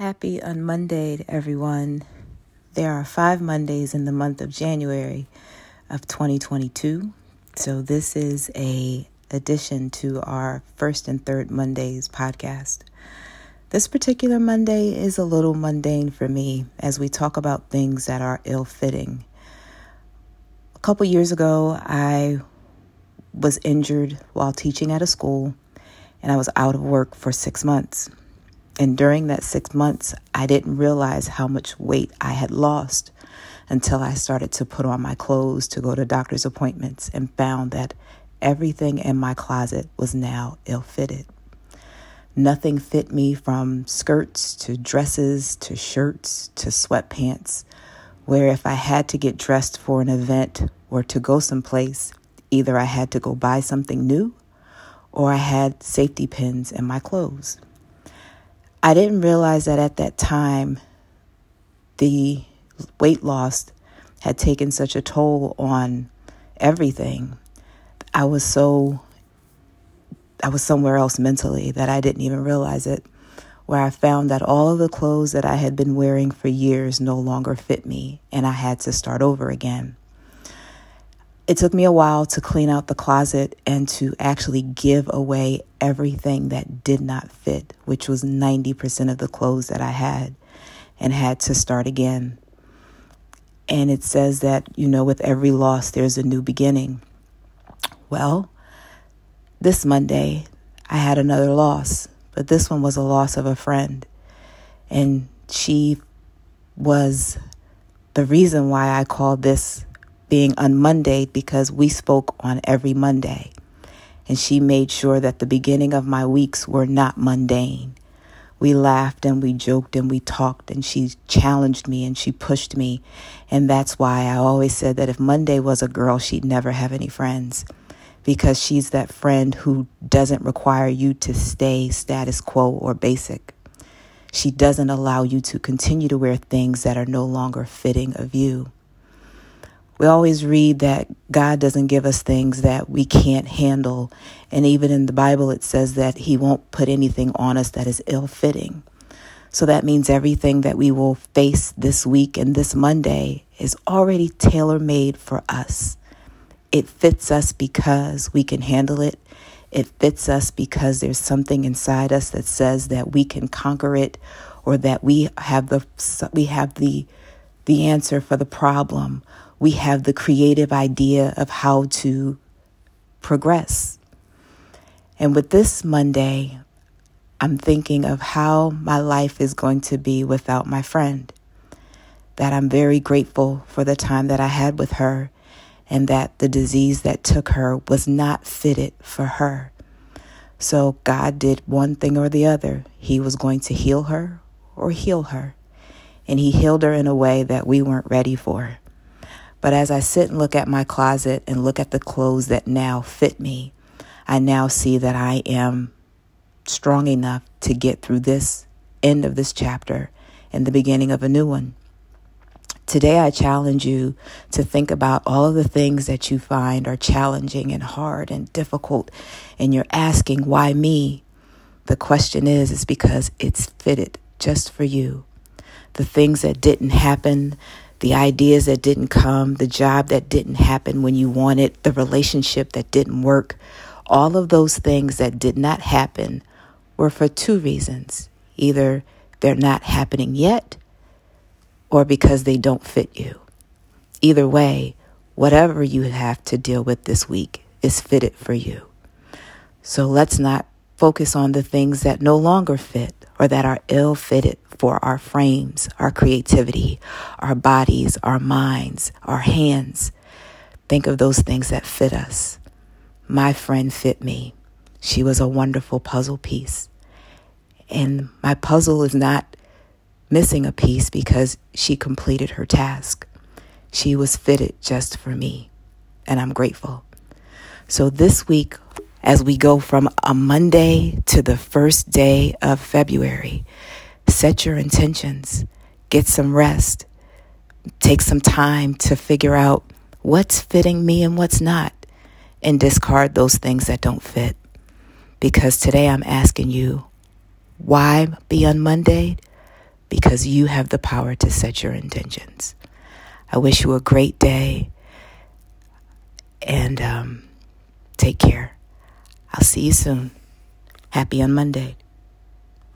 Happy on Monday, everyone. There are five Mondays in the month of January of 2022. So this is a addition to our first and third Mondays podcast. This particular Monday is a little mundane for me as we talk about things that are ill fitting. A couple years ago, I was injured while teaching at a school and I was out of work for six months. And during that six months, I didn't realize how much weight I had lost until I started to put on my clothes to go to doctor's appointments and found that everything in my closet was now ill fitted. Nothing fit me from skirts to dresses to shirts to sweatpants, where if I had to get dressed for an event or to go someplace, either I had to go buy something new or I had safety pins in my clothes. I didn't realize that at that time, the weight loss had taken such a toll on everything. I was so, I was somewhere else mentally that I didn't even realize it, where I found that all of the clothes that I had been wearing for years no longer fit me, and I had to start over again. It took me a while to clean out the closet and to actually give away everything that did not fit, which was 90% of the clothes that I had, and had to start again. And it says that, you know, with every loss, there's a new beginning. Well, this Monday, I had another loss, but this one was a loss of a friend. And she was the reason why I called this being on Monday because we spoke on every Monday. And she made sure that the beginning of my weeks were not mundane. We laughed and we joked and we talked, and she challenged me and she pushed me. And that's why I always said that if Monday was a girl, she'd never have any friends because she's that friend who doesn't require you to stay status quo or basic. She doesn't allow you to continue to wear things that are no longer fitting of you. We always read that God doesn't give us things that we can't handle. And even in the Bible, it says that He won't put anything on us that is ill fitting. So that means everything that we will face this week and this Monday is already tailor made for us. It fits us because we can handle it. It fits us because there's something inside us that says that we can conquer it or that we have the we have the the answer for the problem we have the creative idea of how to progress. And with this Monday, I'm thinking of how my life is going to be without my friend. That I'm very grateful for the time that I had with her, and that the disease that took her was not fitted for her. So God did one thing or the other. He was going to heal her or heal her. And He healed her in a way that we weren't ready for. But as I sit and look at my closet and look at the clothes that now fit me, I now see that I am strong enough to get through this end of this chapter and the beginning of a new one. Today, I challenge you to think about all of the things that you find are challenging and hard and difficult, and you're asking, why me? The question is, is because it's fitted just for you. The things that didn't happen, the ideas that didn't come, the job that didn't happen when you wanted, the relationship that didn't work, all of those things that did not happen were for two reasons. Either they're not happening yet or because they don't fit you. Either way, whatever you have to deal with this week is fitted for you. So let's not focus on the things that no longer fit or that are ill fitted for our frames, our creativity, our bodies, our minds, our hands. Think of those things that fit us. My friend fit me. She was a wonderful puzzle piece. And my puzzle is not missing a piece because she completed her task. She was fitted just for me, and I'm grateful. So this week, as we go from a Monday to the first day of February. Set your intentions, get some rest, take some time to figure out what's fitting me and what's not, and discard those things that don't fit. Because today I'm asking you, why be on Monday? because you have the power to set your intentions. I wish you a great day and um, take care. I'll see you soon. Happy on Monday.